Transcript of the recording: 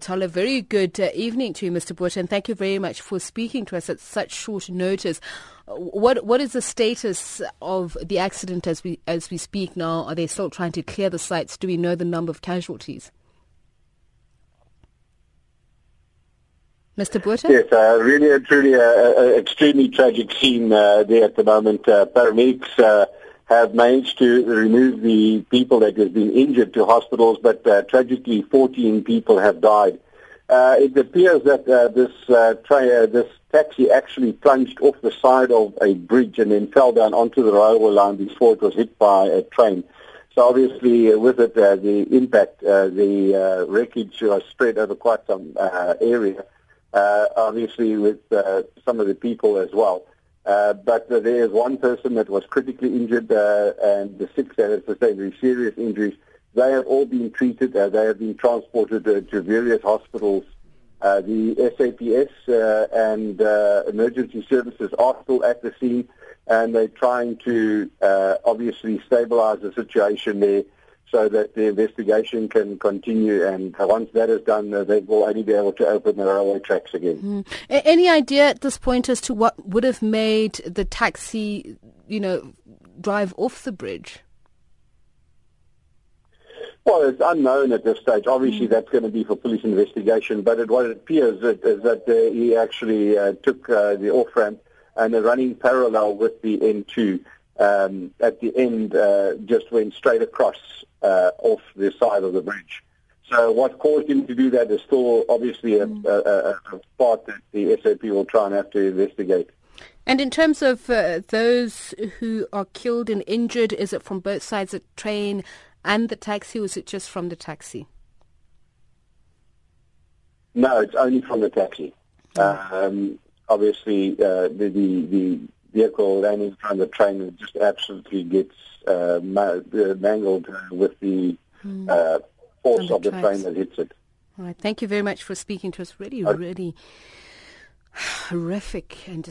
Tell a very good uh, evening to you, Mr. Bush, and thank you very much for speaking to us at such short notice. What what is the status of the accident as we as we speak now? Are they still trying to clear the sites? Do we know the number of casualties? Mr. Botha? Yes, uh, really truly uh, uh, extremely tragic scene uh, there at the moment. Uh, paramedics uh, have managed to remove the people that have been injured to hospitals, but uh, tragically 14 people have died. Uh, it appears that uh, this, tri- this taxi actually plunged off the side of a bridge and then fell down onto the railway line before it was hit by a train. So obviously, with it, the impact, the wreckage was spread over quite some area uh, obviously with uh, some of the people as well. Uh, but uh, there is one person that was critically injured uh, and the six that have sustained very serious injuries. They have all been treated. Uh, they have been transported uh, to various hospitals. Uh, the SAPS and emergency services are still at the scene and they're trying to obviously stabilize the situation there so that the investigation can continue. And once that is done, uh, they will only be able to open the railway tracks again. Mm. Any idea at this point as to what would have made the taxi, you know, drive off the bridge? Well, it's unknown at this stage. Obviously, mm. that's going to be for police investigation. But it, what it appears is, is that uh, he actually uh, took uh, the off ramp and uh, running parallel with the N2 um, at the end uh, just went straight across uh, off the side of the bridge. So what caused him to do that is still obviously a, mm. a, a, a part that the SAP will try and have to investigate. And in terms of uh, those who are killed and injured, is it from both sides of the train and the taxi, or is it just from the taxi? No, it's only from the taxi. Mm. Um, obviously, uh, the, the, the vehicle landing from the train just absolutely gets uh, mangled with the mm. uh, force the of the tracks. train that hits it. All right. Thank you very much for speaking to us. Really, okay. really horrific and.